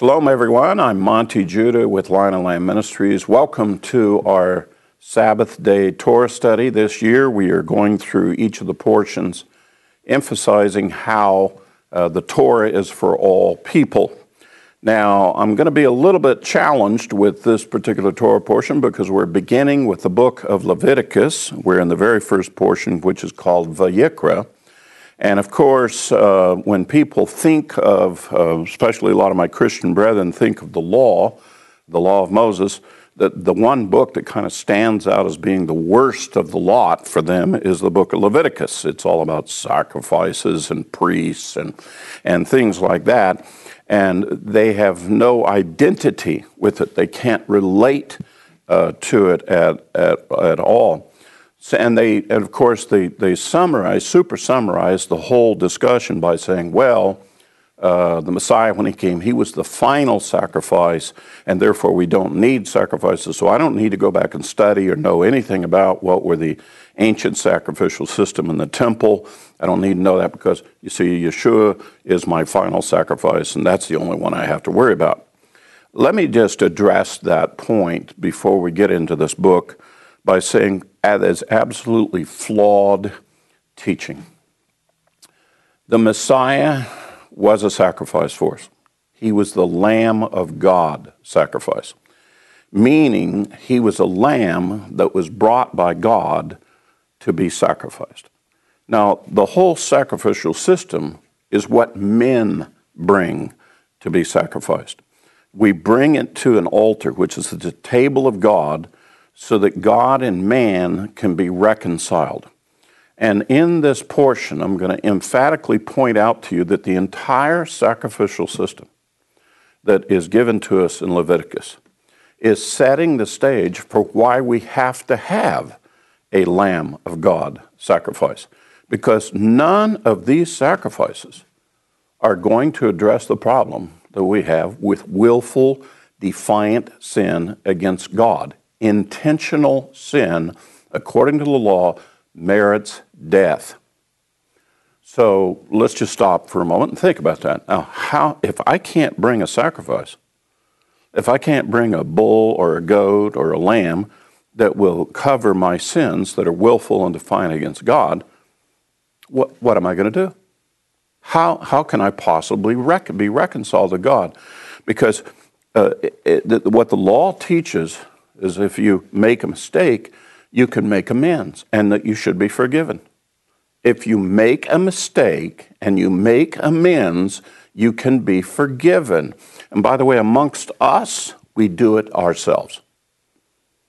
Shalom, everyone. I'm Monte Judah with Lion and Lamb Ministries. Welcome to our Sabbath day Torah study. This year, we are going through each of the portions, emphasizing how uh, the Torah is for all people. Now, I'm going to be a little bit challenged with this particular Torah portion because we're beginning with the book of Leviticus. We're in the very first portion, which is called Vayikra. And of course, uh, when people think of, uh, especially a lot of my Christian brethren think of the law, the law of Moses, the, the one book that kind of stands out as being the worst of the lot for them is the book of Leviticus. It's all about sacrifices and priests and, and things like that and they have no identity with it. They can't relate uh, to it at, at, at all. So, and they, and of course, they, they summarize, super summarize the whole discussion by saying, well, uh, the Messiah, when he came, he was the final sacrifice, and therefore we don't need sacrifices. So I don't need to go back and study or know anything about what were the ancient sacrificial system in the temple. I don't need to know that because you see, Yeshua is my final sacrifice, and that's the only one I have to worry about. Let me just address that point before we get into this book by saying that is absolutely flawed teaching. The Messiah was a sacrifice for us. He was the Lamb of God sacrifice, meaning he was a lamb that was brought by God to be sacrificed. Now, the whole sacrificial system is what men bring to be sacrificed. We bring it to an altar, which is the table of God, so that God and man can be reconciled. And in this portion, I'm going to emphatically point out to you that the entire sacrificial system that is given to us in Leviticus is setting the stage for why we have to have a Lamb of God sacrifice. Because none of these sacrifices are going to address the problem that we have with willful, defiant sin against God. Intentional sin, according to the law, merits death. So let's just stop for a moment and think about that. Now, how, if I can't bring a sacrifice, if I can't bring a bull or a goat or a lamb that will cover my sins that are willful and defiant against God, what, what am I going to do? How, how can I possibly rec- be reconciled to God? Because uh, it, it, what the law teaches is if you make a mistake, you can make amends and that you should be forgiven. If you make a mistake and you make amends, you can be forgiven. And by the way, amongst us, we do it ourselves.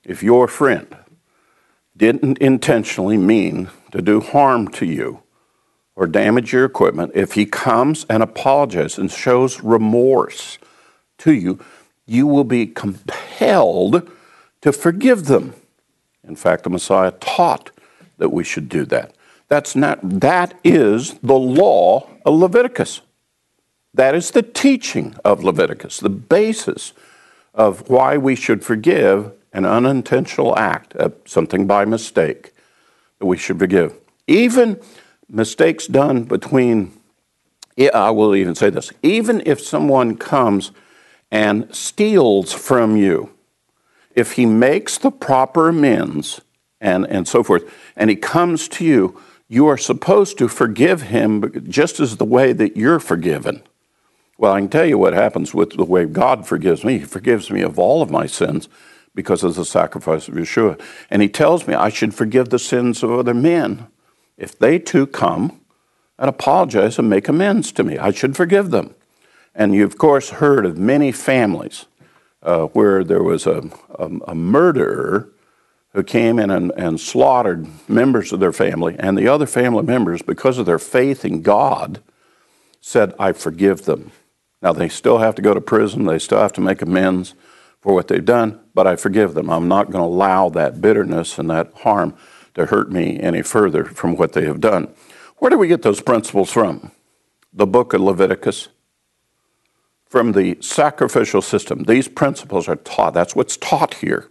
If your friend didn't intentionally mean to do harm to you or damage your equipment, if he comes and apologizes and shows remorse to you, you will be compelled to forgive them. In fact, the Messiah taught that we should do that. That's not, that is the law of Leviticus. That is the teaching of Leviticus, the basis of why we should forgive an unintentional act, uh, something by mistake, that we should forgive. Even mistakes done between, I will even say this, even if someone comes and steals from you, if he makes the proper amends and, and so forth, and he comes to you, you are supposed to forgive him just as the way that you're forgiven. Well, I can tell you what happens with the way God forgives me. He forgives me of all of my sins because of the sacrifice of Yeshua. And he tells me I should forgive the sins of other men. If they too come and apologize and make amends to me, I should forgive them. And you, of course, heard of many families uh, where there was a, a, a, murderer who came in and, and slaughtered members of their family, and the other family members, because of their faith in God, said, I forgive them. Now, they still have to go to prison, they still have to make amends for what they've done, but I forgive them. I'm not going to allow that bitterness and that harm to hurt me any further from what they have done. Where do we get those principles from? The book of Leviticus, from the sacrificial system. These principles are taught. That's what's taught here.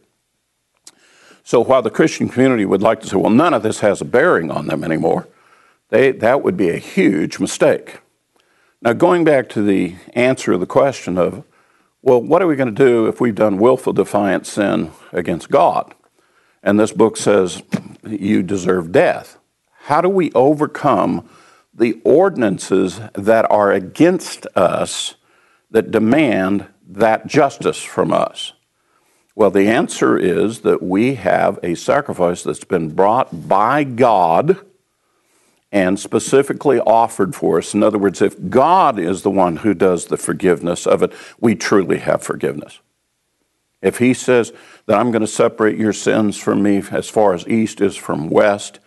So while the Christian community would like to say, well, none of this has a bearing on them anymore, they, that would be a huge mistake. Now, going back to the answer of the question of Well, what are we going to do if we've done willful defiant sin against God? And this book says you deserve death. How do we overcome the ordinances that are against us that demand that justice from us? Well, the answer is that we have a sacrifice that's been brought by God and specifically offered for us. In other words, if God is the one who does the forgiveness of it, we truly have forgiveness. If He says that I'm going to separate your sins from me as far as east is from west,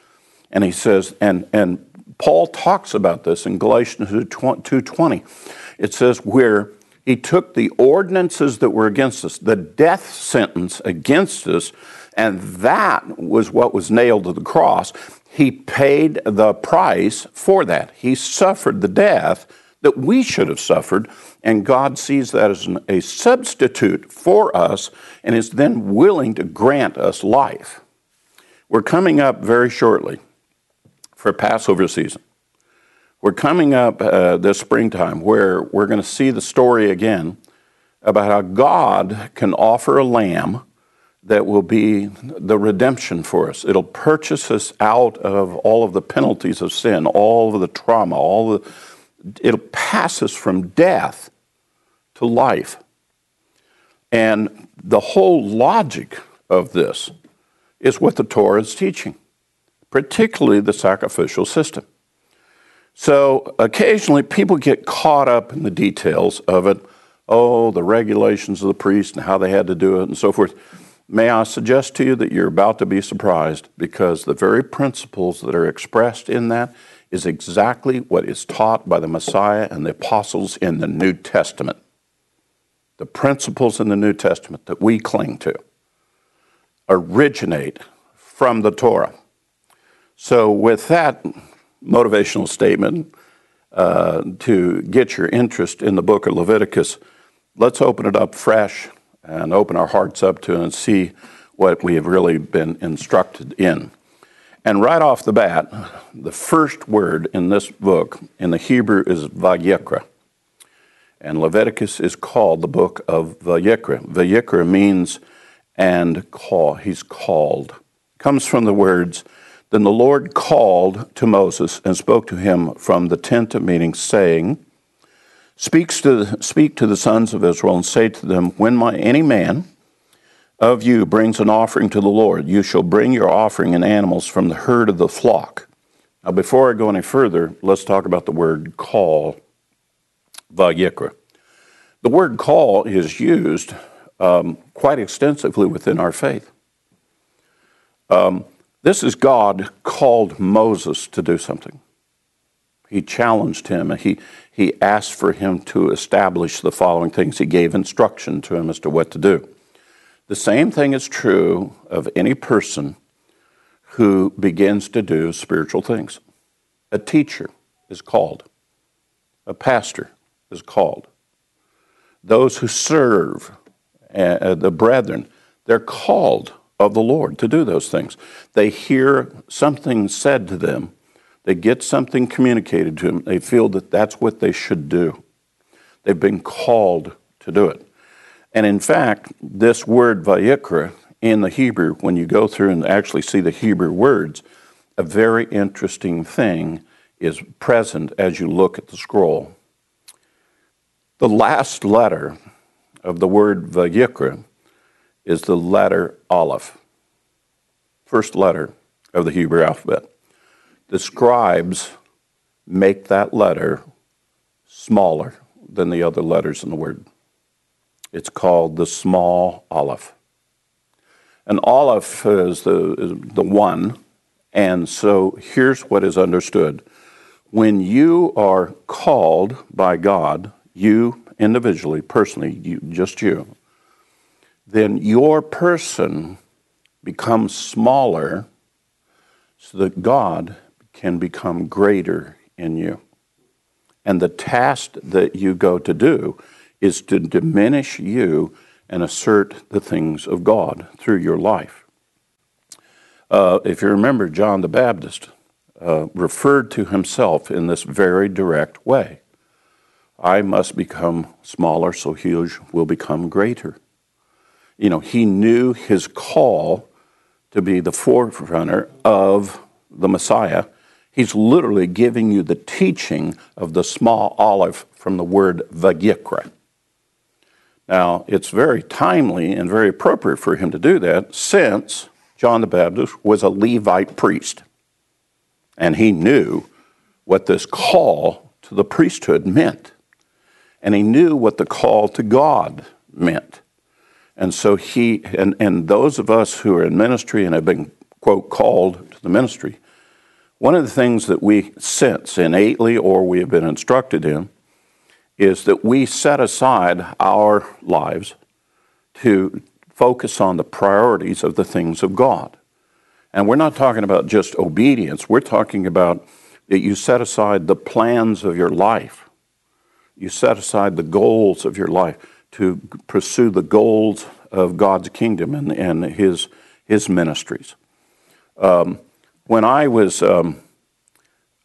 and He says, and, and Paul talks about this in Galatians 2.20. It says, where he took the ordinances that were against us, the death sentence against us, and that was what was nailed to the cross. He paid the price for that. He suffered the death that we should have suffered, and God sees that as an, a substitute for us and is then willing to grant us life. We're coming up very shortly for Passover season. We're coming up uh, this springtime where we're going to see the story again about how God can offer a lamb that will be the redemption for us. It'll purchase us out of all of the penalties of sin, all of the trauma, all the it'll pass us from death to life. And the whole logic of this is what the Torah is teaching, particularly the sacrificial system. So occasionally people get caught up in the details of it. Oh, the regulations of the priest and how they had to do it and so forth. May I suggest to you that you're about to be surprised because the very principles that are expressed in that is exactly what is taught by the Messiah and the apostles in the New Testament. The principles in the New Testament that we cling to originate from the Torah. So, with that motivational statement uh, to get your interest in the book of Leviticus, let's open it up fresh and open our hearts up to and see what we have really been instructed in. And right off the bat, the first word in this book in the Hebrew is Vayikra. And Leviticus is called the book of Vayikra. Vayikra means and call. He's called. Comes from the words then the Lord called to Moses and spoke to him from the tent of meeting, saying, Speaks to, Speak to the sons of Israel and say to them, When my, any man of you brings an offering to the Lord, you shall bring your offering and animals from the herd of the flock. Now, before I go any further, let's talk about the word call, vayikra. The word call is used um, quite extensively within our faith. Um, this is God called Moses to do something. He challenged him he, he asked for him to establish the following things. He gave instruction to him as to what to do. The same thing is true of any person who begins to do spiritual things. A teacher is called, a pastor is called. Those who serve, uh, the brethren, they're called of the Lord to do those things. They hear something said to them, they get something communicated to them, they feel that that's what they should do. They've been called to do it. And in fact, this word vayikra in the Hebrew, when you go through and actually see the Hebrew words, a very interesting thing is present as you look at the scroll. The last letter of the word vayikra is the letter Aleph, first letter of the Hebrew alphabet. The scribes make that letter smaller than the other letters in the word. It's called the small Aleph. And Aleph is the, is the one, and so here's what is understood. When you are called by God, you individually, personally, you, just you, then your person becomes smaller so that God can become greater in you. And the task that you go to do is to diminish you and assert the things of God through your life. Uh, if you remember, John the Baptist uh, referred to himself in this very direct way. I must become smaller so he will become greater. You know, he knew his call to be the forerunner of the Messiah. He's literally giving you the teaching of the small Aleph from the word vayikra. Now, it's very timely and very appropriate for him to do that since John the Baptist was a Levite priest. And he knew what this call to the priesthood meant. And he knew what the call to God meant. And so he, and, and those of us who are in ministry and have been, quote, called to the ministry, one of the things that we sense innately or we have been instructed in is that we set aside our lives to focus on the priorities of the things of God. And we're not talking about just obedience, we're talking about that you set aside the plans of your life. You set aside the goals of your life to pursue the goals of God's kingdom and, and his, his ministries. Um, when I was um,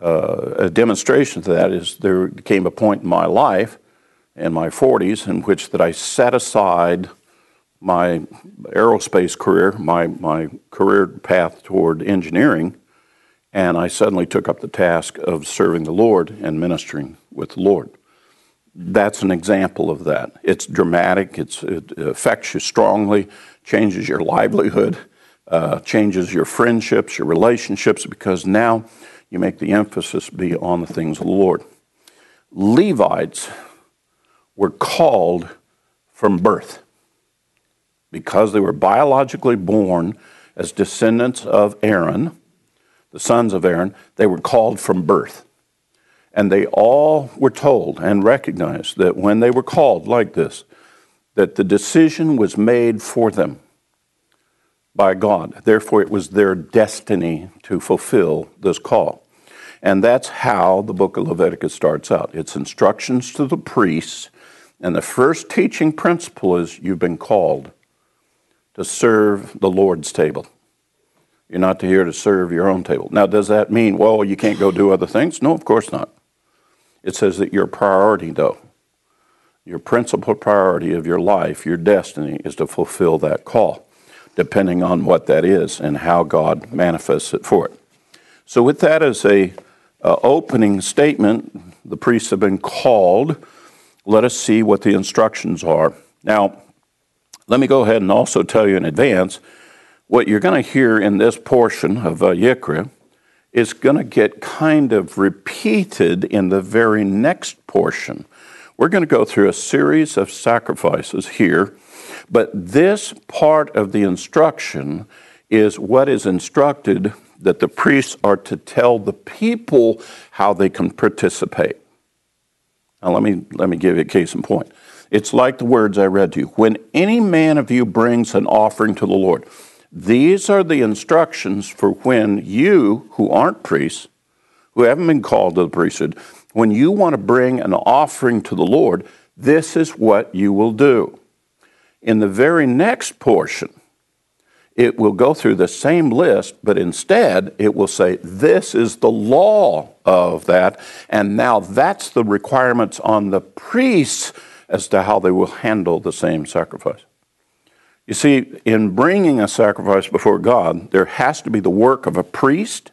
uh, a demonstration to that is there came a point in my life in my 40s in which that I set aside my aerospace career, my, my career path toward engineering, and I suddenly took up the task of serving the Lord and ministering with the Lord. That's an example of that. It's dramatic, it's, it affects you strongly, changes your livelihood, uh, changes your friendships, your relationships, because now you make the emphasis be on the things of the Lord. Levites were called from birth because they were biologically born as descendants of Aaron, the sons of Aaron, they were called from birth. And they all were told and recognized that when they were called like this, that the decision was made for them by God. Therefore, it was their destiny to fulfill this call. And that's how the book of Leviticus starts out. It's instructions to the priests, and the first teaching principle is you've been called to serve the Lord's table. You're not here to serve your own table. Now, does that mean, well, you can't go do other things? No, of course not. It says that your priority, though, your principal priority of your life, your destiny, is to fulfill that call depending on what that is and how God manifests it for it. So, with that as a uh, opening statement, the priests have been called. Let us see what the instructions are. Now, let me go ahead and also tell you in advance what you're going to hear in this portion of uh, Yikra is going to get kind of repeated in the very next portion. We're going to go through a series of sacrifices here but this part of the instruction is what is instructed that the priests are to tell the people how they can participate. Now, let me, let me give you a case in point. It's like the words I read to you. When any man of you brings an offering to the Lord, these are the instructions for when you, who aren't priests, who haven't been called to the priesthood, when you want to bring an offering to the Lord, this is what you will do. In the very next portion, it will go through the same list, but instead it will say, This is the law of that. And now that's the requirements on the priests as to how they will handle the same sacrifice. You see, in bringing a sacrifice before God, there has to be the work of a priest,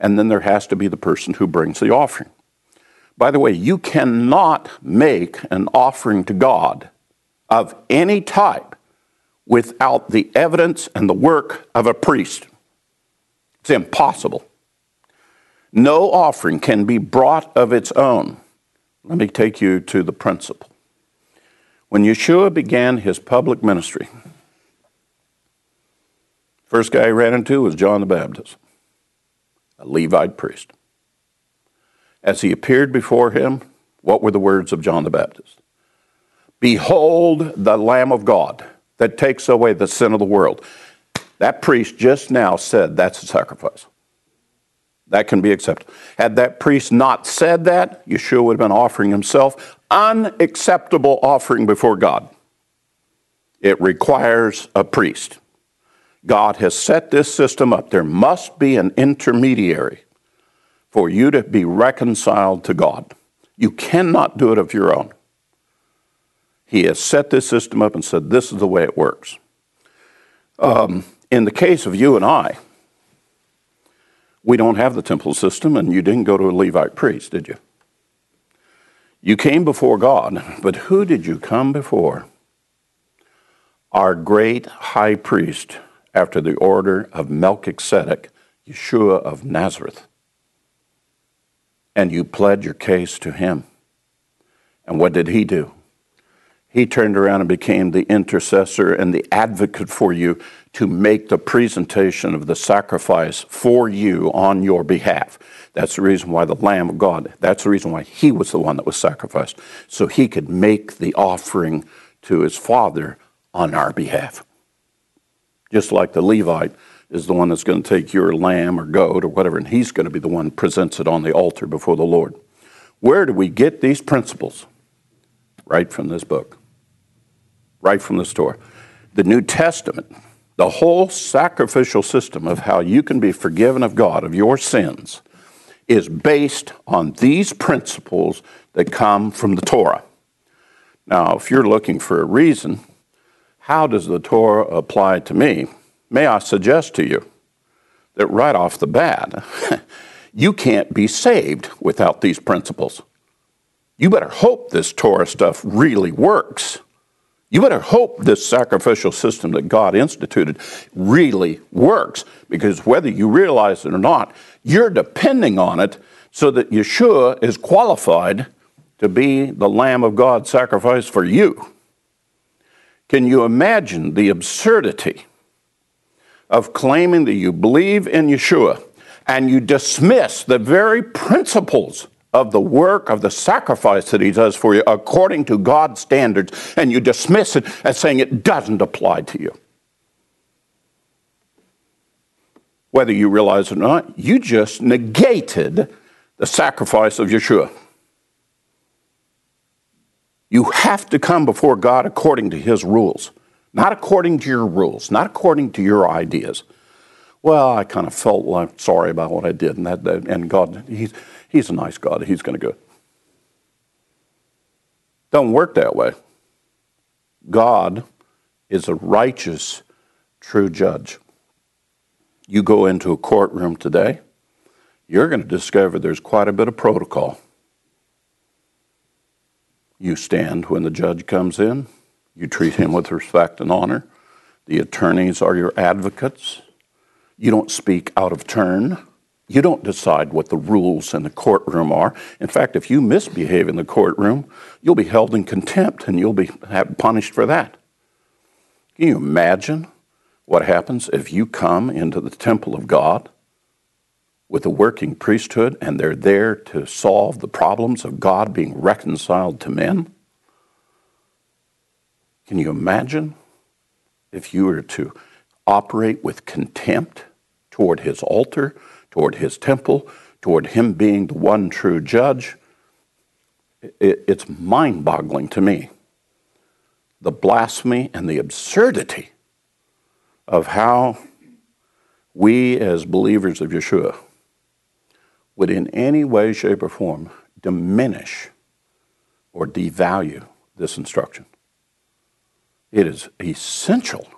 and then there has to be the person who brings the offering. By the way, you cannot make an offering to God of any type without the evidence and the work of a priest. It's impossible. No offering can be brought of its own. Let me take you to the principle. When Yeshua began his public ministry, first guy he ran into was John the Baptist, a Levite priest. As he appeared before him, what were the words of John the Baptist? Behold the Lamb of God that takes away the sin of the world. That priest just now said that's a sacrifice. That can be accepted. Had that priest not said that, Yeshua would have been offering himself unacceptable offering before God. It requires a priest. God has set this system up. There must be an intermediary for you to be reconciled to God. You cannot do it of your own. He has set this system up and said, this is the way it works. Um, in the case of you and I, we don't have the temple system, and you didn't go to a Levite priest, did you? You came before God, but who did you come before? Our great high priest, after the order of Melchizedek, Yeshua of Nazareth. And you pled your case to him. And what did he do? He turned around and became the intercessor and the advocate for you to make the presentation of the sacrifice for you on your behalf. That's the reason why the Lamb of God, that's the reason why he was the one that was sacrificed, so he could make the offering to his Father on our behalf. Just like the Levite is the one that's going to take your lamb or goat or whatever, and he's going to be the one presents it on the altar before the Lord. Where do we get these principles? Right from this book, right from the Torah. The New Testament, the whole sacrificial system of how you can be forgiven of God of your sins, is based on these principles that come from the Torah. Now, if you're looking for a reason, how does the Torah apply to me? May I suggest to you that right off the bat, you can't be saved without these principles. You better hope this Torah stuff really works. You better hope this sacrificial system that God instituted really works because whether you realize it or not, you're depending on it so that Yeshua is qualified to be the Lamb of God sacrificed for you. Can you imagine the absurdity of claiming that you believe in Yeshua and you dismiss the very principles of the work of the sacrifice that he does for you according to God's standards and you dismiss it as saying it doesn't apply to you? Whether you realize it or not, you just negated the sacrifice of Yeshua. You have to come before God according to His rules, not according to your rules, not according to your ideas. Well, I kind of felt like sorry about what I did, and that, that and God, He's He's a nice God. He's going to go. Don't work that way. God is a righteous, true judge. You go into a courtroom today, you're going to discover there's quite a bit of protocol. You stand when the judge comes in. You treat him with respect and honor. The attorneys are your advocates. You don't speak out of turn. You don't decide what the rules in the courtroom are. In fact, if you misbehave in the courtroom, you'll be held in contempt and you'll be punished for that. Can you imagine what happens if you come into the temple of God with a working priesthood and they're there to solve the problems of God being reconciled to men? Can you imagine if you were to operate with contempt toward his altar, toward his temple, toward him being the one true judge? It's mind boggling to me the blasphemy and the absurdity of how we, as believers of Yeshua, would in any way, shape, or form diminish or devalue this instruction. It is essential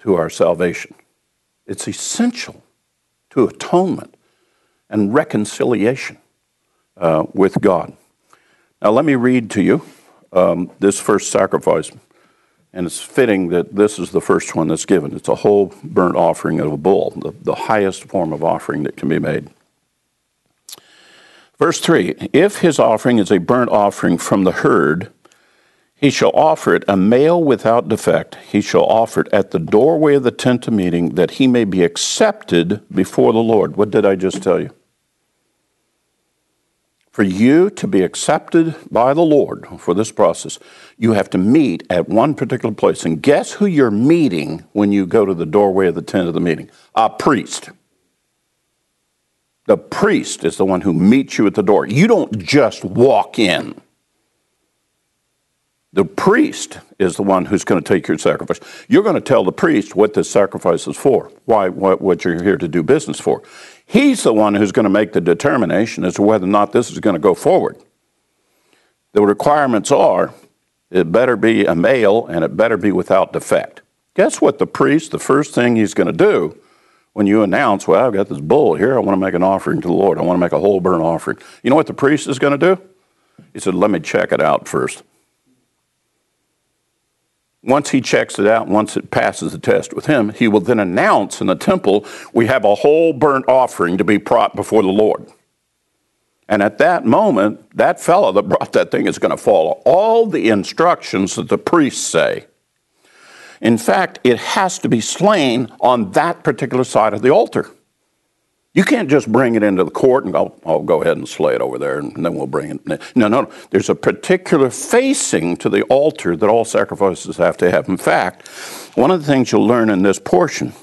to our salvation. It's essential to atonement and reconciliation uh, with God. Now, let me read to you um, this first sacrifice, and it's fitting that this is the first one that's given. It's a whole burnt offering of a bull, the, the highest form of offering that can be made. Verse 3 If his offering is a burnt offering from the herd, he shall offer it a male without defect. He shall offer it at the doorway of the tent of meeting that he may be accepted before the Lord. What did I just tell you? For you to be accepted by the Lord for this process, you have to meet at one particular place. And guess who you're meeting when you go to the doorway of the tent of the meeting? A priest. The priest is the one who meets you at the door. You don't just walk in. The priest is the one who's going to take your sacrifice. You're going to tell the priest what this sacrifice is for, why, what, what you're here to do business for. He's the one who's going to make the determination as to whether or not this is going to go forward. The requirements are it better be a male and it better be without defect. Guess what the priest, the first thing he's going to do when you announce, well, I've got this bull here, I want to make an offering to the Lord, I want to make a whole burnt offering. You know what the priest is going to do? He said, let me check it out first. Once he checks it out, once it passes the test with him, he will then announce in the temple, we have a whole burnt offering to be brought before the Lord. And at that moment, that fellow that brought that thing is going to follow all the instructions that the priests say. In fact, it has to be slain on that particular side of the altar. You can't just bring it into the court and go, oh, go ahead and slay it over there and then we'll bring it. No, no, no. There's a particular facing to the altar that all sacrifices have to have. In fact, one of the things you'll learn in this portion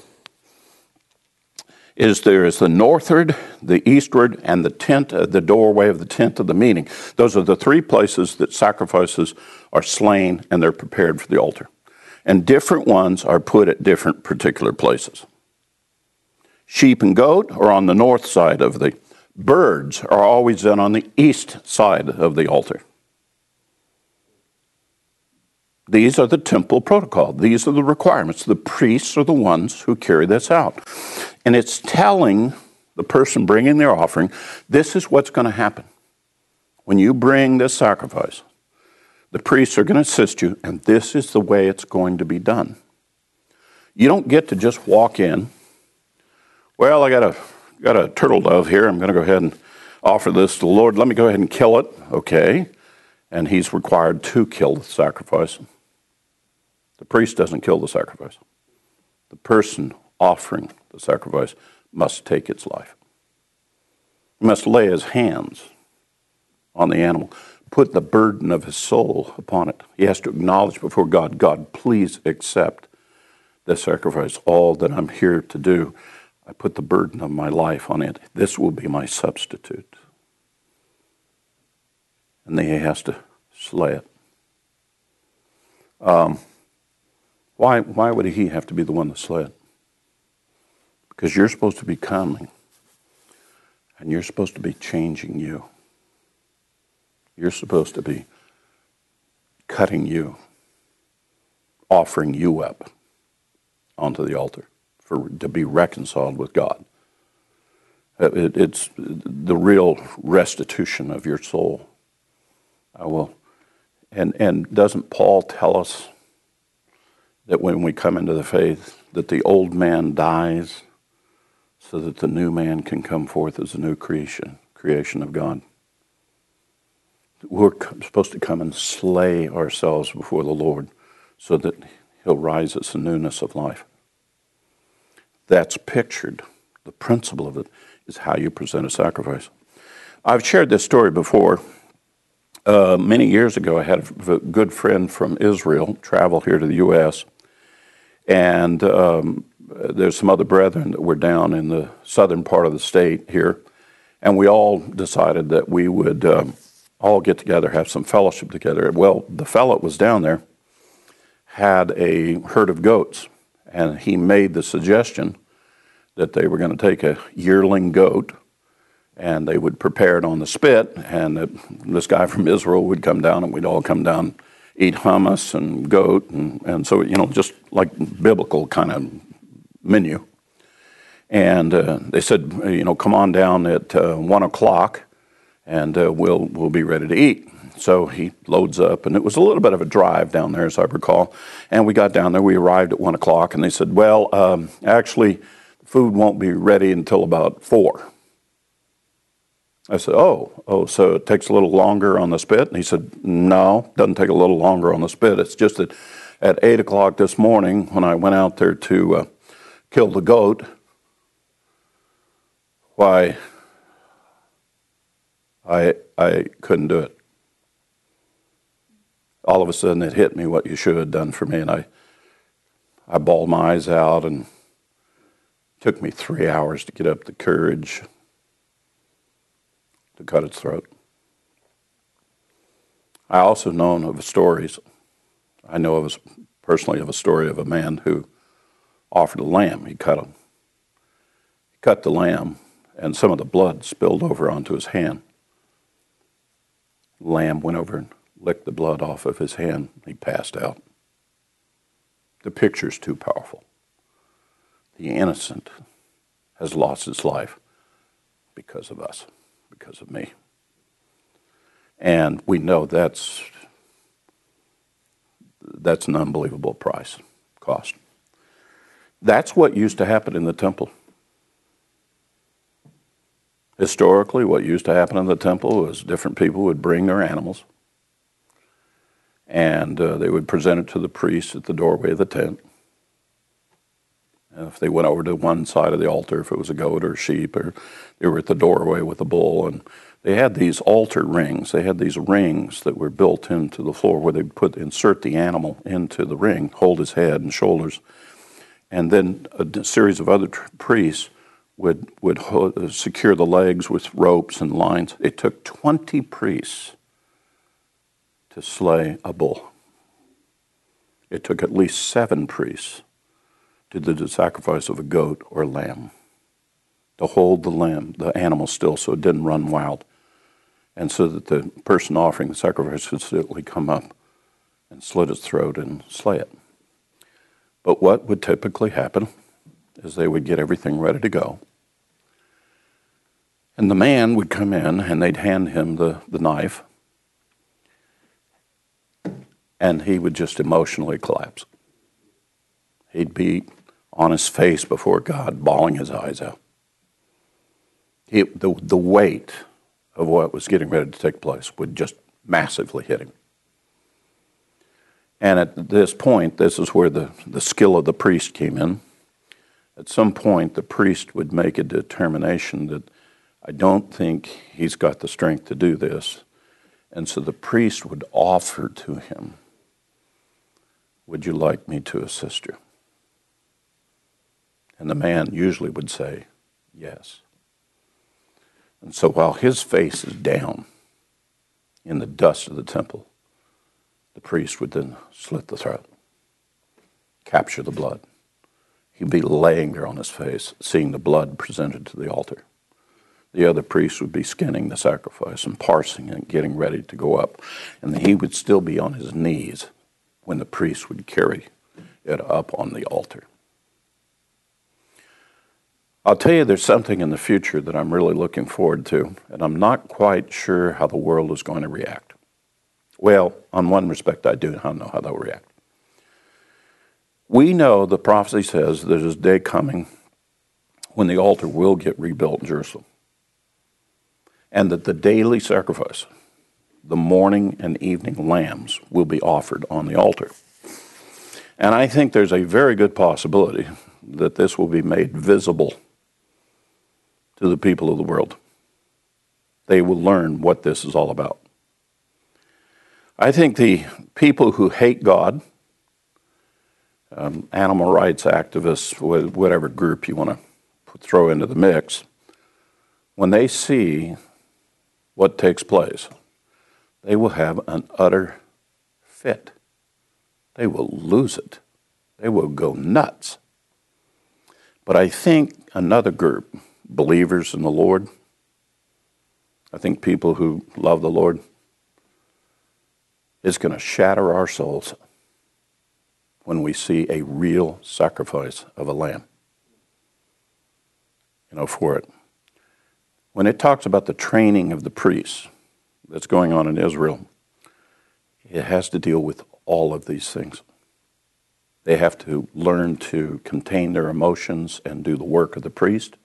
is there is the northward, the eastward, and the tent, uh, the doorway of the tent of the meeting. Those are the three places that sacrifices are slain and they're prepared for the altar. And different ones are put at different particular places. Sheep and goat are on the north side of the birds are always then on the east side of the altar. These are the temple protocol. These are the requirements. The priests are the ones who carry this out. And it's telling the person bringing their offering this is what's going to happen. When you bring this sacrifice, the priests are going to assist you, and this is the way it's going to be done. You don't get to just walk in well, I got a got a turtle dove here. I'm going to go ahead and offer this to the Lord. Let me go ahead and kill it. Okay. And he's required to kill the sacrifice. The priest doesn't kill the sacrifice. The person offering the sacrifice must take its life. He must lay his hands on the animal, put the burden of his soul upon it. He has to acknowledge before God, God, please accept the sacrifice, all that I'm here to do. I put the burden of my life on it. This will be my substitute. And then he has to slay it. Um, why, why would he have to be the one to slay it? Because you're supposed to be coming, and you're supposed to be changing you. You're supposed to be cutting you, offering you up onto the altar for to be reconciled with God. Uh, it, it's the real restitution of your soul. I will, and and doesn't Paul tell us that when we come into the faith, that the old man dies, so that the new man can come forth as a new creation, creation of God. We're supposed to come and slay ourselves before the Lord, so that He'll rise us in newness of life that's pictured. The principle of it is how you present a sacrifice. I've shared this story before. Uh, many years ago, I had a good friend from Israel travel here to the U.S., and um, there's some other brethren that were down in the southern part of the state here, and we all decided that we would um, all get together, have some fellowship together. Well, the fellow that was down there had a herd of goats, and he made the suggestion that they were going to take a yearling goat and they would prepare it on the spit, and that this guy from Israel would come down, and we'd all come down, eat hummus and goat, and, and so, you know, just like biblical kind of menu. And uh, they said, you know, come on down at uh, one o'clock, and uh, we'll we'll be ready to eat. So he loads up, and it was a little bit of a drive down there, as I recall. And we got down there. We arrived at one o'clock, and they said, well, um, actually food won't be ready until about four. I said, oh, oh, so it takes a little longer on the spit? And he said, no, doesn't take a little longer on the spit. It's just that at eight o'clock this morning, when I went out there to uh, kill the goat, why, I, I couldn't do it. All of a sudden, it hit me what you should have done for me, and I, I bawled my eyes out and it Took me three hours to get up the courage to cut its throat. I also known of stories I know of personally of a story of a man who offered a lamb. He cut him. He cut the lamb, and some of the blood spilled over onto his hand. Lamb went over and licked the blood off of his hand. He passed out. The picture's too powerful. The innocent has lost his life because of us, because of me. And we know that's that's an unbelievable price, cost. That's what used to happen in the temple. Historically, what used to happen in the temple was different people would bring their animals and uh, they would present it to the priest at the doorway of the tent. And if they went over to one side of the altar, if it was a goat or a sheep, or they were at the doorway with a bull, and they had these altar rings. They had these rings that were built into the floor where they put insert the animal into the ring, hold his head and shoulders, and then a series of other tr- priests would would ho- uh, secure the legs with ropes and lines. It took twenty priests to slay a bull. It took at least seven priests to do the sacrifice of a goat or lamb to hold the lamb, the animal still, so it didn't run wild, and so that the person offering the sacrifice could simply come up and slit its throat and slay it. But what would typically happen is they would get everything ready to go. And the man would come in and they'd hand him the, the knife, and he would just emotionally collapse. He'd be on his face before God, bawling his eyes out. He, the, the weight of what was getting ready to take place would just massively hit him. And at this point, this is where the, the skill of the priest came in. At some point, the priest would make a determination that I don't think he's got the strength to do this. And so the priest would offer to him, Would you like me to assist you? And the man usually would say, Yes. And so while his face is down in the dust of the temple, the priest would then slit the throat, capture the blood. He'd be laying there on his face, seeing the blood presented to the altar. The other priests would be skinning the sacrifice and parsing it, and getting ready to go up. And he would still be on his knees when the priest would carry it up on the altar. I'll tell you, there's something in the future that I'm really looking forward to, and I'm not quite sure how the world is going to react. Well, on one respect, I do know how they'll react. We know the prophecy says there's a day coming when the altar will get rebuilt in Jerusalem, and that the daily sacrifice, the morning and evening lambs, will be offered on the altar. And I think there's a very good possibility that this will be made visible to the people of the world. They will learn what this is all about. I think the people who hate God, um, animal rights activists, whatever group you want to throw into the mix, when they see what takes place, they will have an utter fit. They will lose it. They will go nuts. But I think another group, believers in the Lord. I think people who love the Lord, is going to shatter our souls when we see a real sacrifice of a lamb. You know, for it. When it talks about the training of the priests that's going on in Israel, it has to deal with all of these things. They have to learn to contain their emotions and do the work of the priest.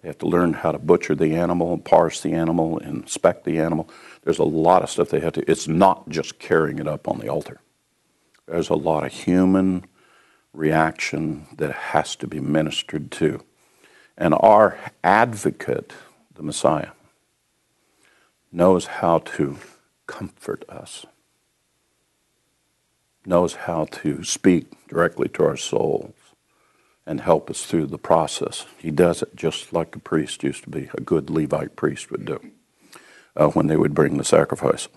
They have to learn how to butcher the animal, parse the animal, inspect the animal. There's a lot of stuff they have to. It's not just carrying it up on the altar. There's a lot of human reaction that has to be ministered to. And our advocate, the Messiah, knows how to comfort us, knows how to speak directly to our souls, and help us through the process. He does it just like a priest used to be, a good Levite priest would do uh, when they would bring the sacrifice.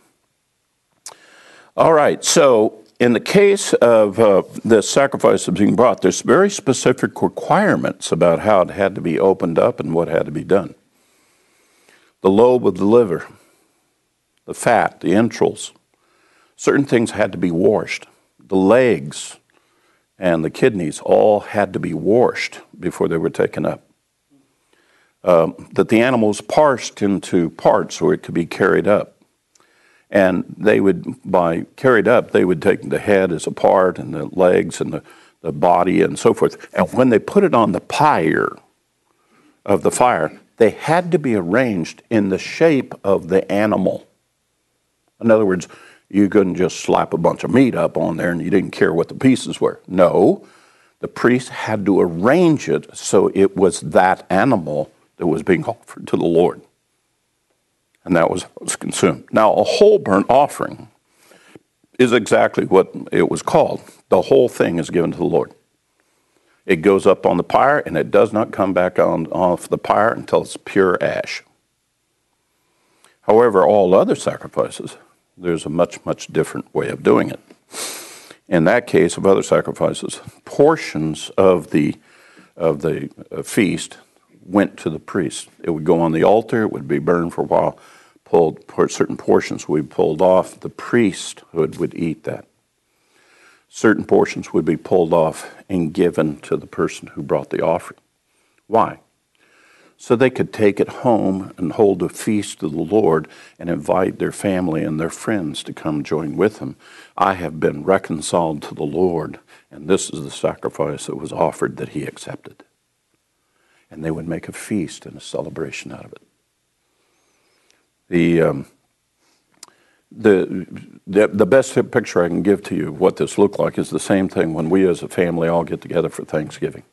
All right, so in the case of uh, the sacrifice of being brought, there's very specific requirements about how it had to be opened up and what had to be done. The lobe of the liver, the fat, the entrails, certain things had to be washed. The legs and the kidneys all had to be washed before they were taken up. Um, that the animal was parsed into parts so it could be carried up. And they would, by carried up, they would take the head as a part and the legs and the, the body and so forth. And when they put it on the pyre of the fire, they had to be arranged in the shape of the animal. In other words, you couldn't just slap a bunch of meat up on there and you didn't care what the pieces were. No, the priest had to arrange it so it was that animal that was being offered to the Lord and that was, was consumed. Now, a whole burnt offering is exactly what it was called. The whole thing is given to the Lord. It goes up on the pyre and it does not come back on off the pyre until it's pure ash. However, all other sacrifices, there's a much, much different way of doing it. In that case of other sacrifices, portions of the of the uh, feast went to the priest. It would go on the altar, it would be burned for a while, pulled certain portions would be pulled off. The priesthood would eat that. Certain portions would be pulled off and given to the person who brought the offering. Why? So they could take it home and hold a feast to the Lord and invite their family and their friends to come join with them. I have been reconciled to the Lord, and this is the sacrifice that was offered that he accepted. And they would make a feast and a celebration out of it. The, um, the, the, the best picture I can give to you of what this looked like is the same thing when we as a family all get together for Thanksgiving.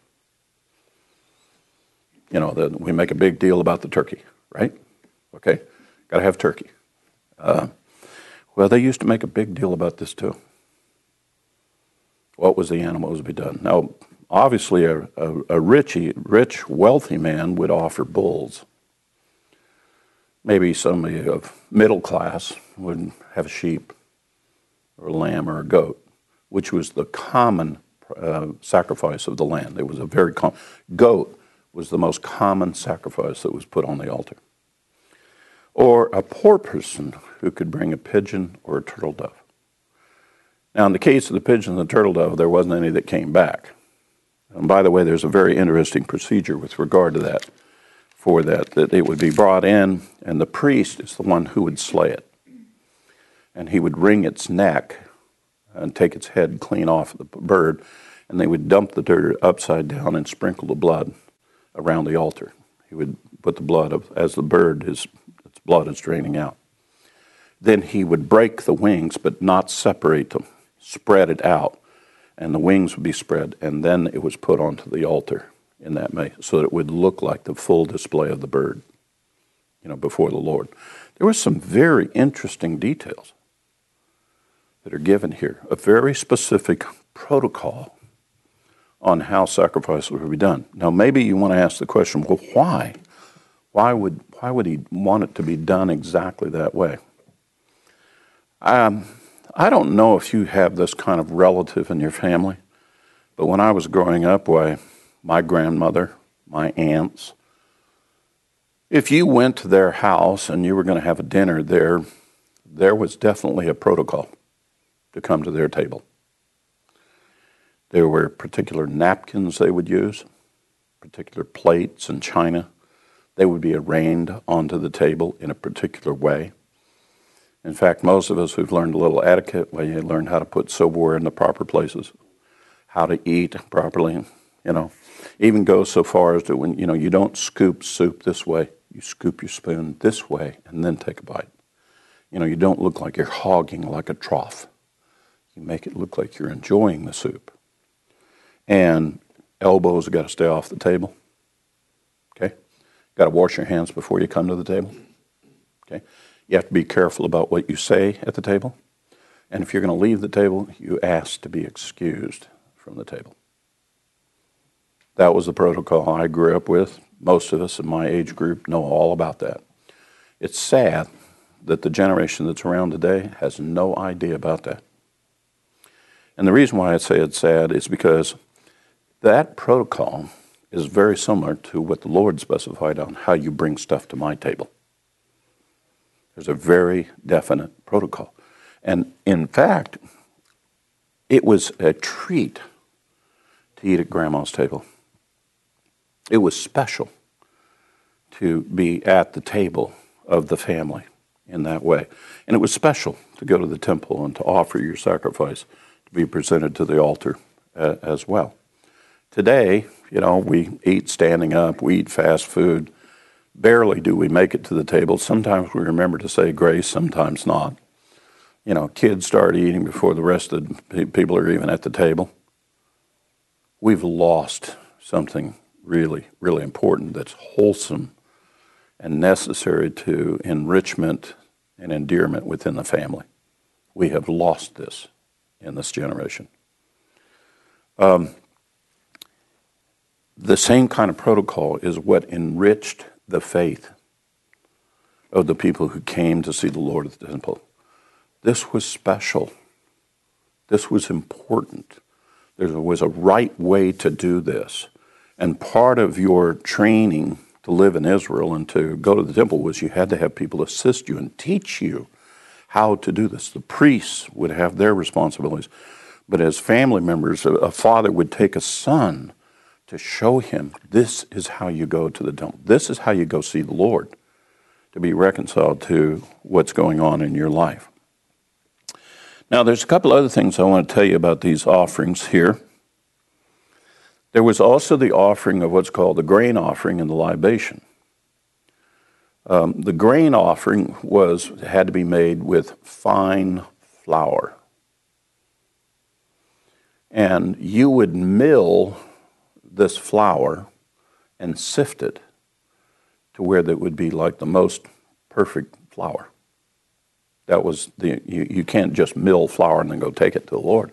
You know, the, we make a big deal about the turkey, right? Okay, got to have turkey. Uh, well, they used to make a big deal about this too. What was the animal to be done? Now, obviously, a, a, a rich, rich, wealthy man would offer bulls maybe somebody of middle class would have a sheep or a lamb or a goat, which was the common uh, sacrifice of the land. It was a very common, goat was the most common sacrifice that was put on the altar. Or a poor person who could bring a pigeon or a turtle dove. Now, in the case of the pigeon and the turtle dove, there wasn't any that came back. And by the way, there's a very interesting procedure with regard to that for that, that it would be brought in, and the priest is the one who would slay it. And he would wring its neck and take its head clean off the bird, and they would dump the dirt upside down and sprinkle the blood around the altar. He would put the blood of, as the bird, his its blood is draining out. Then he would break the wings, but not separate them, spread it out, and the wings would be spread, and then it was put onto the altar in that way, so that it would look like the full display of the bird, you know, before the Lord. There were some very interesting details that are given here, a very specific protocol on how sacrifices would be done. Now, maybe you want to ask the question, well, why? Why would, why would he want it to be done exactly that way? Um, I don't know if you have this kind of relative in your family, but when I was growing up, why, my grandmother, my aunts. If you went to their house and you were going to have a dinner there, there was definitely a protocol to come to their table. There were particular napkins they would use, particular plates and china. They would be arranged onto the table in a particular way. In fact, most of us who've learned a little etiquette, well, you learn how to put silverware in the proper places, how to eat properly, you know, even goes so far as to when, you know, you don't scoop soup this way, you scoop your spoon this way and then take a bite. You know, you don't look like you're hogging like a trough. You make it look like you're enjoying the soup. And elbows have got to stay off the table. Okay? Got to wash your hands before you come to the table. Okay? You have to be careful about what you say at the table. And if you're going to leave the table, you ask to be excused from the table. That was the protocol I grew up with. Most of us in my age group know all about that. It's sad that the generation that's around today has no idea about that. And the reason why I say it's sad is because that protocol is very similar to what the Lord specified on how you bring stuff to my table. There's a very definite protocol. And in fact, it was a treat to eat at grandma's table. It was special to be at the table of the family in that way. And it was special to go to the temple and to offer your sacrifice to be presented to the altar uh, as well. Today, you know, we eat standing up, we eat fast food. Barely do we make it to the table. Sometimes we remember to say grace, sometimes not. You know, kids start eating before the rest of the people are even at the table. We've lost something really, really important that's wholesome and necessary to enrichment and endearment within the family. We have lost this in this generation. Um, the same kind of protocol is what enriched the faith of the people who came to see the Lord at the temple. This was special. This was important. There was a right way to do this. And part of your training to live in Israel and to go to the temple was you had to have people assist you and teach you how to do this. The priests would have their responsibilities. But as family members, a father would take a son to show him this is how you go to the temple. This is how you go see the Lord to be reconciled to what's going on in your life. Now, there's a couple other things I want to tell you about these offerings here. There was also the offering of what's called the grain offering and the libation. Um, the grain offering was had to be made with fine flour, and you would mill this flour and sift it to where that would be like the most perfect flour. That was the you, you can't just mill flour and then go take it to the Lord.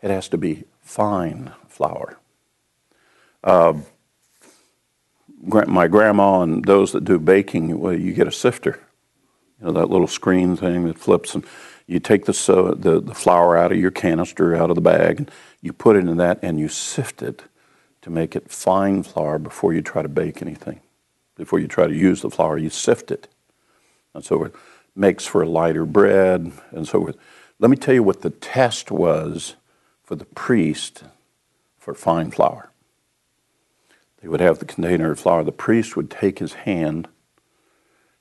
It has to be fine flour. Uh, my grandma and those that do baking, well, you get a sifter, you know, that little screen thing that flips, and you take the, so, the, the flour out of your canister, out of the bag, and you put it in that, and you sift it to make it fine flour before you try to bake anything. Before you try to use the flour, you sift it. And so it makes for a lighter bread, and so forth. Let me tell you what the test was for the priest for fine flour. He would have the container of flour. The priest would take his hand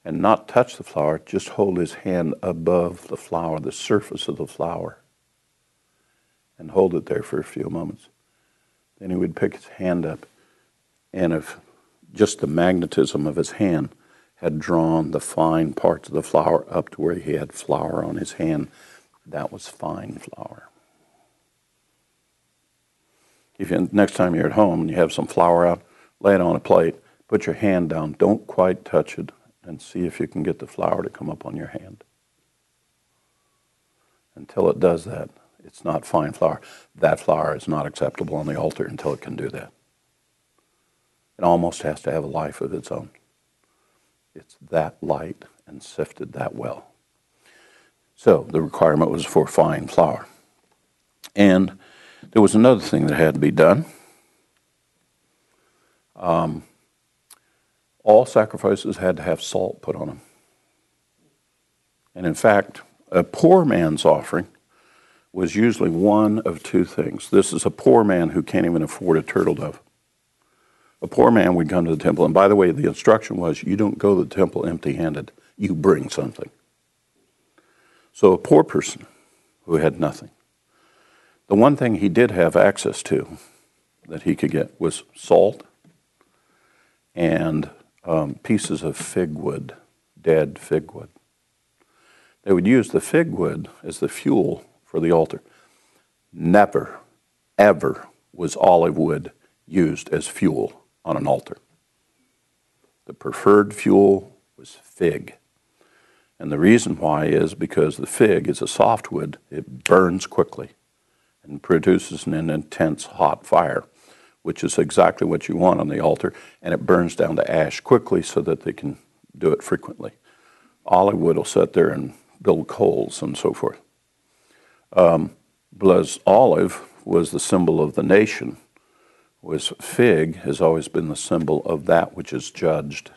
and not touch the flour, just hold his hand above the flour, the surface of the flour, and hold it there for a few moments. Then he would pick his hand up, and if just the magnetism of his hand had drawn the fine parts of the flour up to where he had flour on his hand, that was fine flour. If you, next time you're at home and you have some flour out, lay it on a plate, put your hand down, don't quite touch it, and see if you can get the flour to come up on your hand. Until it does that, it's not fine flour. That flour is not acceptable on the altar until it can do that. It almost has to have a life of its own. It's that light and sifted that well. So the requirement was for fine flour. And there was another thing that had to be done. Um, all sacrifices had to have salt put on them. And in fact, a poor man's offering was usually one of two things. This is a poor man who can't even afford a turtle dove. A poor man would come to the temple, and by the way, the instruction was you don't go to the temple empty handed, you bring something. So a poor person who had nothing. The one thing he did have access to that he could get was salt and um, pieces of fig wood, dead fig wood. They would use the fig wood as the fuel for the altar. Never, ever was olive wood used as fuel on an altar. The preferred fuel was fig. And the reason why is because the fig is a softwood, it burns quickly and produces an intense hot fire which is exactly what you want on the altar, and it burns down to ash quickly so that they can do it frequently. olive wood will sit there and build coals and so forth. Um, olive was the symbol of the nation, was fig has always been the symbol of that which is judged.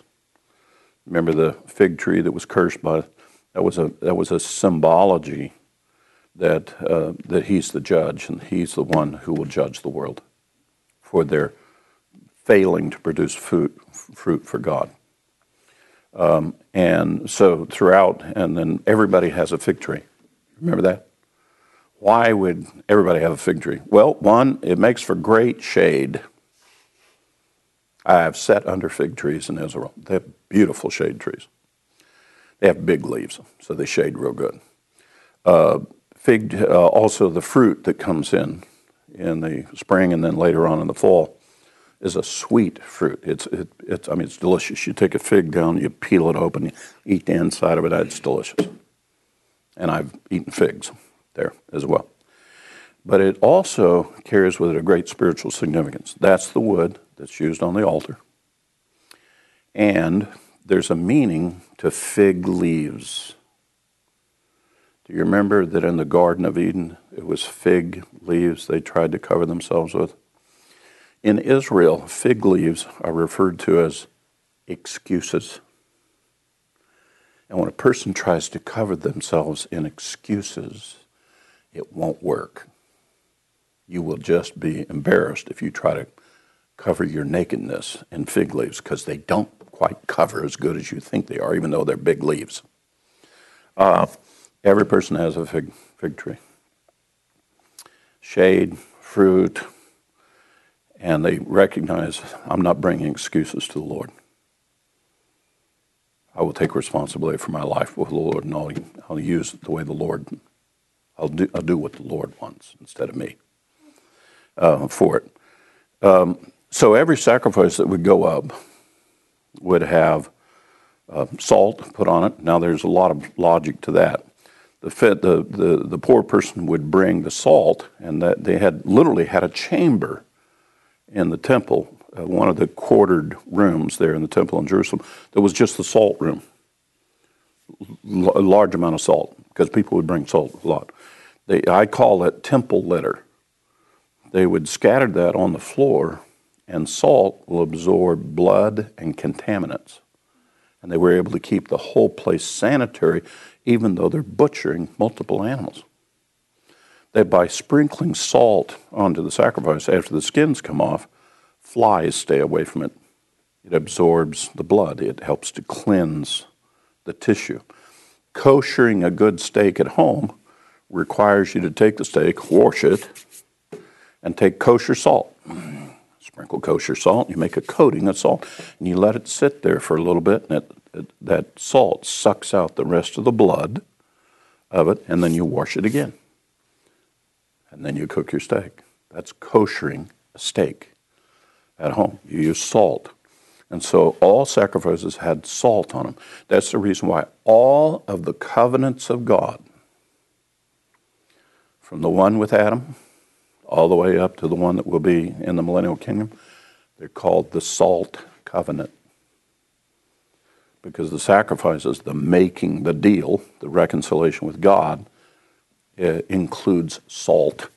Remember the fig tree that was cursed by that was a that was a symbology that uh, that he's the judge and he's the one who will judge the world for their failing to produce fruit fruit for God. Um, and so throughout, and then everybody has a fig tree. Remember that? Why would everybody have a fig tree? Well, one, it makes for great shade. I have sat under fig trees in Israel. They have beautiful shade trees. They have big leaves, so they shade real good. Uh, fig, uh, also the fruit that comes in in the spring and then later on in the fall is a sweet fruit. It's, it, it's, I mean, it's delicious. You take a fig down, you peel it open, you eat the inside of it. It's delicious. And I've eaten figs there as well. But it also carries with it a great spiritual significance. That's the wood that's used on the altar. And there's a meaning to fig leaves. Do you remember that in the Garden of Eden, it was fig leaves they tried to cover themselves with? In Israel, fig leaves are referred to as excuses. And when a person tries to cover themselves in excuses, it won't work. You will just be embarrassed if you try to cover your nakedness in fig leaves because they don't quite cover as good as you think they are, even though they're big leaves. Uh, every person has a fig, fig tree. Shade, fruit, and they recognize I'm not bringing excuses to the Lord. I will take responsibility for my life with the Lord, and I'll, I'll use it the way the Lord I'll do, I'll do what the Lord wants instead of me uh, for it. Um, so every sacrifice that would go up would have uh, salt put on it. Now there's a lot of logic to that. The, fit, the, the, the poor person would bring the salt, and that they had literally had a chamber in the temple, uh, one of the quartered rooms there in the temple in Jerusalem, that was just the salt room. L- a large amount of salt, because people would bring salt a lot. They, I call it temple litter. They would scatter that on the floor, and salt will absorb blood and contaminants. And they were able to keep the whole place sanitary, even though they're butchering multiple animals. That by sprinkling salt onto the sacrifice after the skins come off, flies stay away from it. It absorbs the blood, it helps to cleanse the tissue. Koshering a good steak at home requires you to take the steak, wash it, and take kosher salt. Sprinkle kosher salt, you make a coating of salt, and you let it sit there for a little bit, and it, it, that salt sucks out the rest of the blood of it, and then you wash it again. And then you cook your steak. That's koshering a steak at home. You use salt. And so all sacrifices had salt on them. That's the reason why all of the covenants of God from the one with Adam all the way up to the one that will be in the millennial kingdom. They're called the salt covenant because the sacrifices, the making, the deal, the reconciliation with God, uh, includes salt.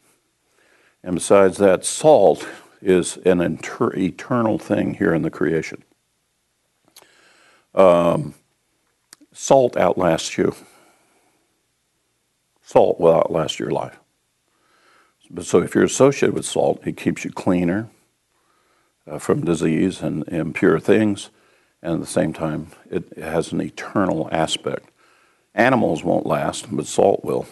And besides that, salt is an inter- eternal thing here in the creation. Um, salt outlasts you. Salt will outlast your life. So if you're associated with salt, it keeps you cleaner uh, from disease and impure things, and at the same time, it has an eternal aspect. Animals won't last, but salt will.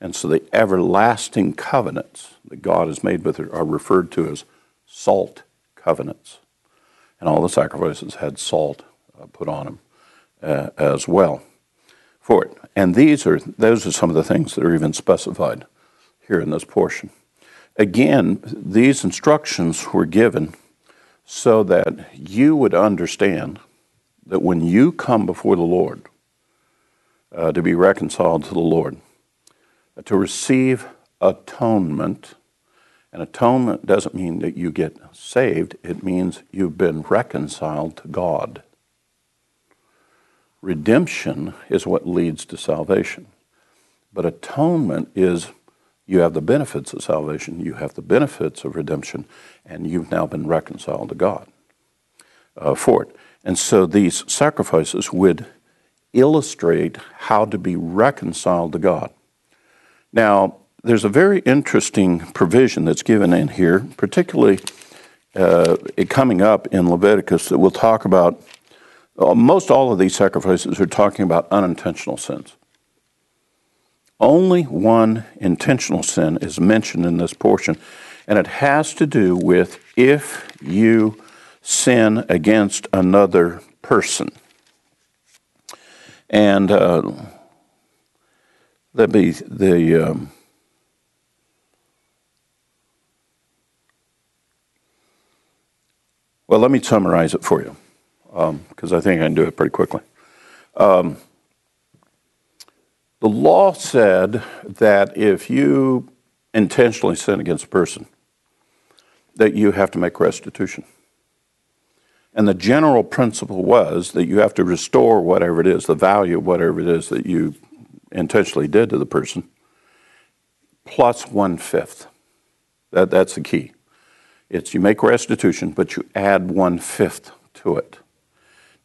And so the everlasting covenants that God has made with it are referred to as salt covenants. And all the sacrifices had salt uh, put on them uh, as well for it. And these are those are some of the things that are even specified here in this portion. Again, these instructions were given so that you would understand that when you come before the Lord uh, to be reconciled to the Lord, uh, to receive atonement, and atonement doesn't mean that you get saved, it means you've been reconciled to God. Redemption is what leads to salvation. But atonement is you have the benefits of salvation, you have the benefits of redemption, and you've now been reconciled to God uh, for it. And so these sacrifices would illustrate how to be reconciled to God. Now, there's a very interesting provision that's given in here, particularly uh, coming up in Leviticus, that we'll talk about. Uh, most all of these sacrifices are talking about unintentional sins. Only one intentional sin is mentioned in this portion, and it has to do with if you sin against another person. And uh, that be the. Um, well, let me summarize it for you, because um, I think I can do it pretty quickly. Um, the law said that if you intentionally sin against a person, that you have to make restitution. And the general principle was that you have to restore whatever it is, the value of whatever it is that you intentionally did to the person, plus one fifth. That, that's the key. It's you make restitution, but you add one fifth to it.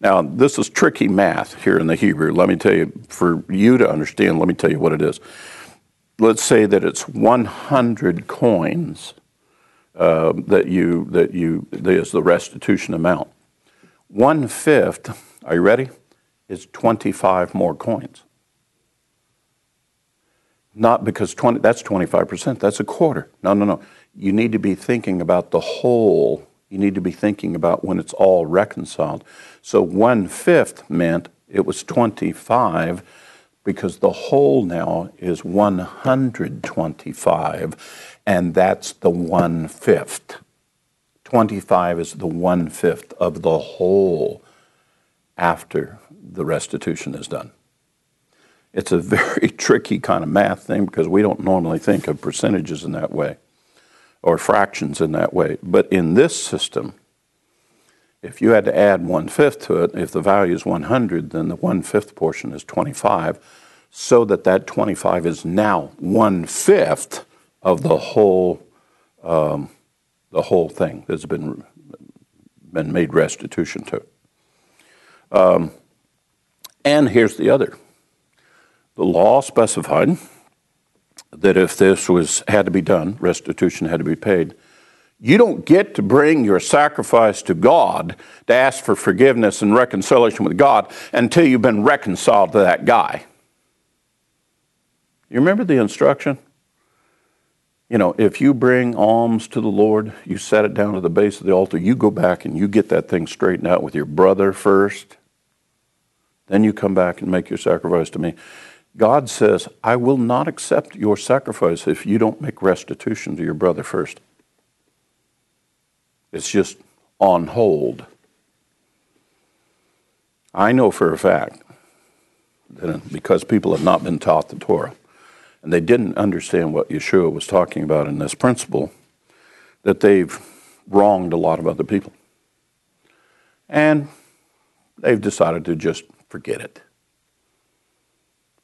Now, this is tricky math here in the Hebrew. Let me tell you, for you to understand, let me tell you what it is. Let's say that it's 100 coins uh, that you that you that is the restitution amount. One fifth, are you ready? Is 25 more coins. Not because 20, that's 25%, that's a quarter. No, no, no. You need to be thinking about the whole you need to be thinking about when it's all reconciled. So one fifth meant it was 25 because the whole now is 125, and that's the one fifth. 25 is the one fifth of the whole after the restitution is done. It's a very tricky kind of math thing because we don't normally think of percentages in that way or fractions in that way. But in this system, if you had to add one fifth to it, if the value is 100, then the one fifth portion is 25, so that that 25 is now one fifth of the whole, um, the whole thing that's been been made restitution to. Um, and here's the other: the law specified that if this was had to be done, restitution had to be paid. You don't get to bring your sacrifice to God to ask for forgiveness and reconciliation with God until you've been reconciled to that guy. You remember the instruction? You know, if you bring alms to the Lord, you set it down to the base of the altar, you go back and you get that thing straightened out with your brother first. Then you come back and make your sacrifice to me. God says, I will not accept your sacrifice if you don't make restitution to your brother first. It's just on hold. I know for a fact that because people have not been taught the Torah and they didn't understand what Yeshua was talking about in this principle, that they've wronged a lot of other people. And they've decided to just forget it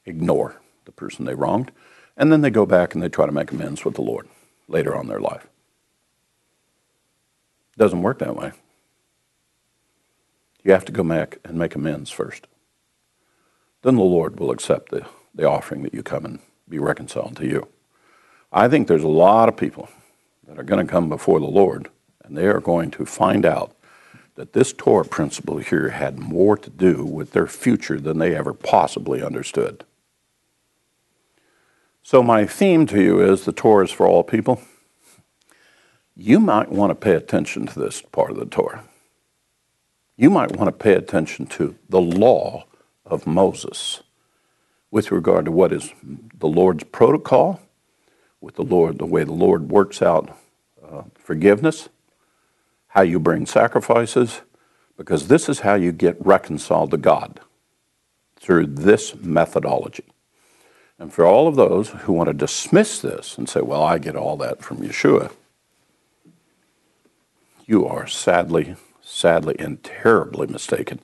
ignore the person they wronged, and then they go back and they try to make amends with the Lord later on in their life. Doesn't work that way. You have to go back and make amends first. Then the Lord will accept the, the offering that you come and be reconciled to you. I think there's a lot of people that are going to come before the Lord, and they are going to find out that this Torah principle here had more to do with their future than they ever possibly understood. So, my theme to you is the Torah is for all people. You might want to pay attention to this part of the Torah. You might want to pay attention to the law of Moses with regard to what is the Lord's protocol, with the Lord, the way the Lord works out uh, forgiveness, how you bring sacrifices, because this is how you get reconciled to God through this methodology. And for all of those who want to dismiss this and say, well, I get all that from Yeshua, you are sadly, sadly, and terribly mistaken.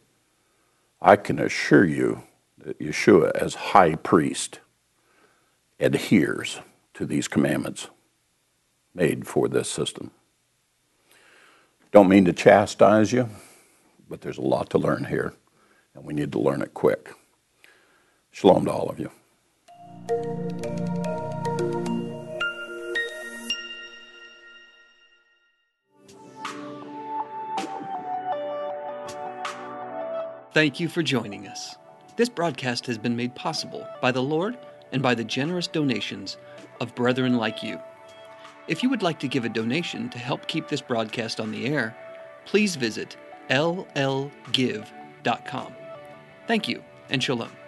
I can assure you that Yeshua, as high priest, adheres to these commandments made for this system. Don't mean to chastise you, but there's a lot to learn here, and we need to learn it quick. Shalom to all of you. Thank you for joining us. This broadcast has been made possible by the Lord and by the generous donations of brethren like you. If you would like to give a donation to help keep this broadcast on the air, please visit llgive.com. Thank you and shalom.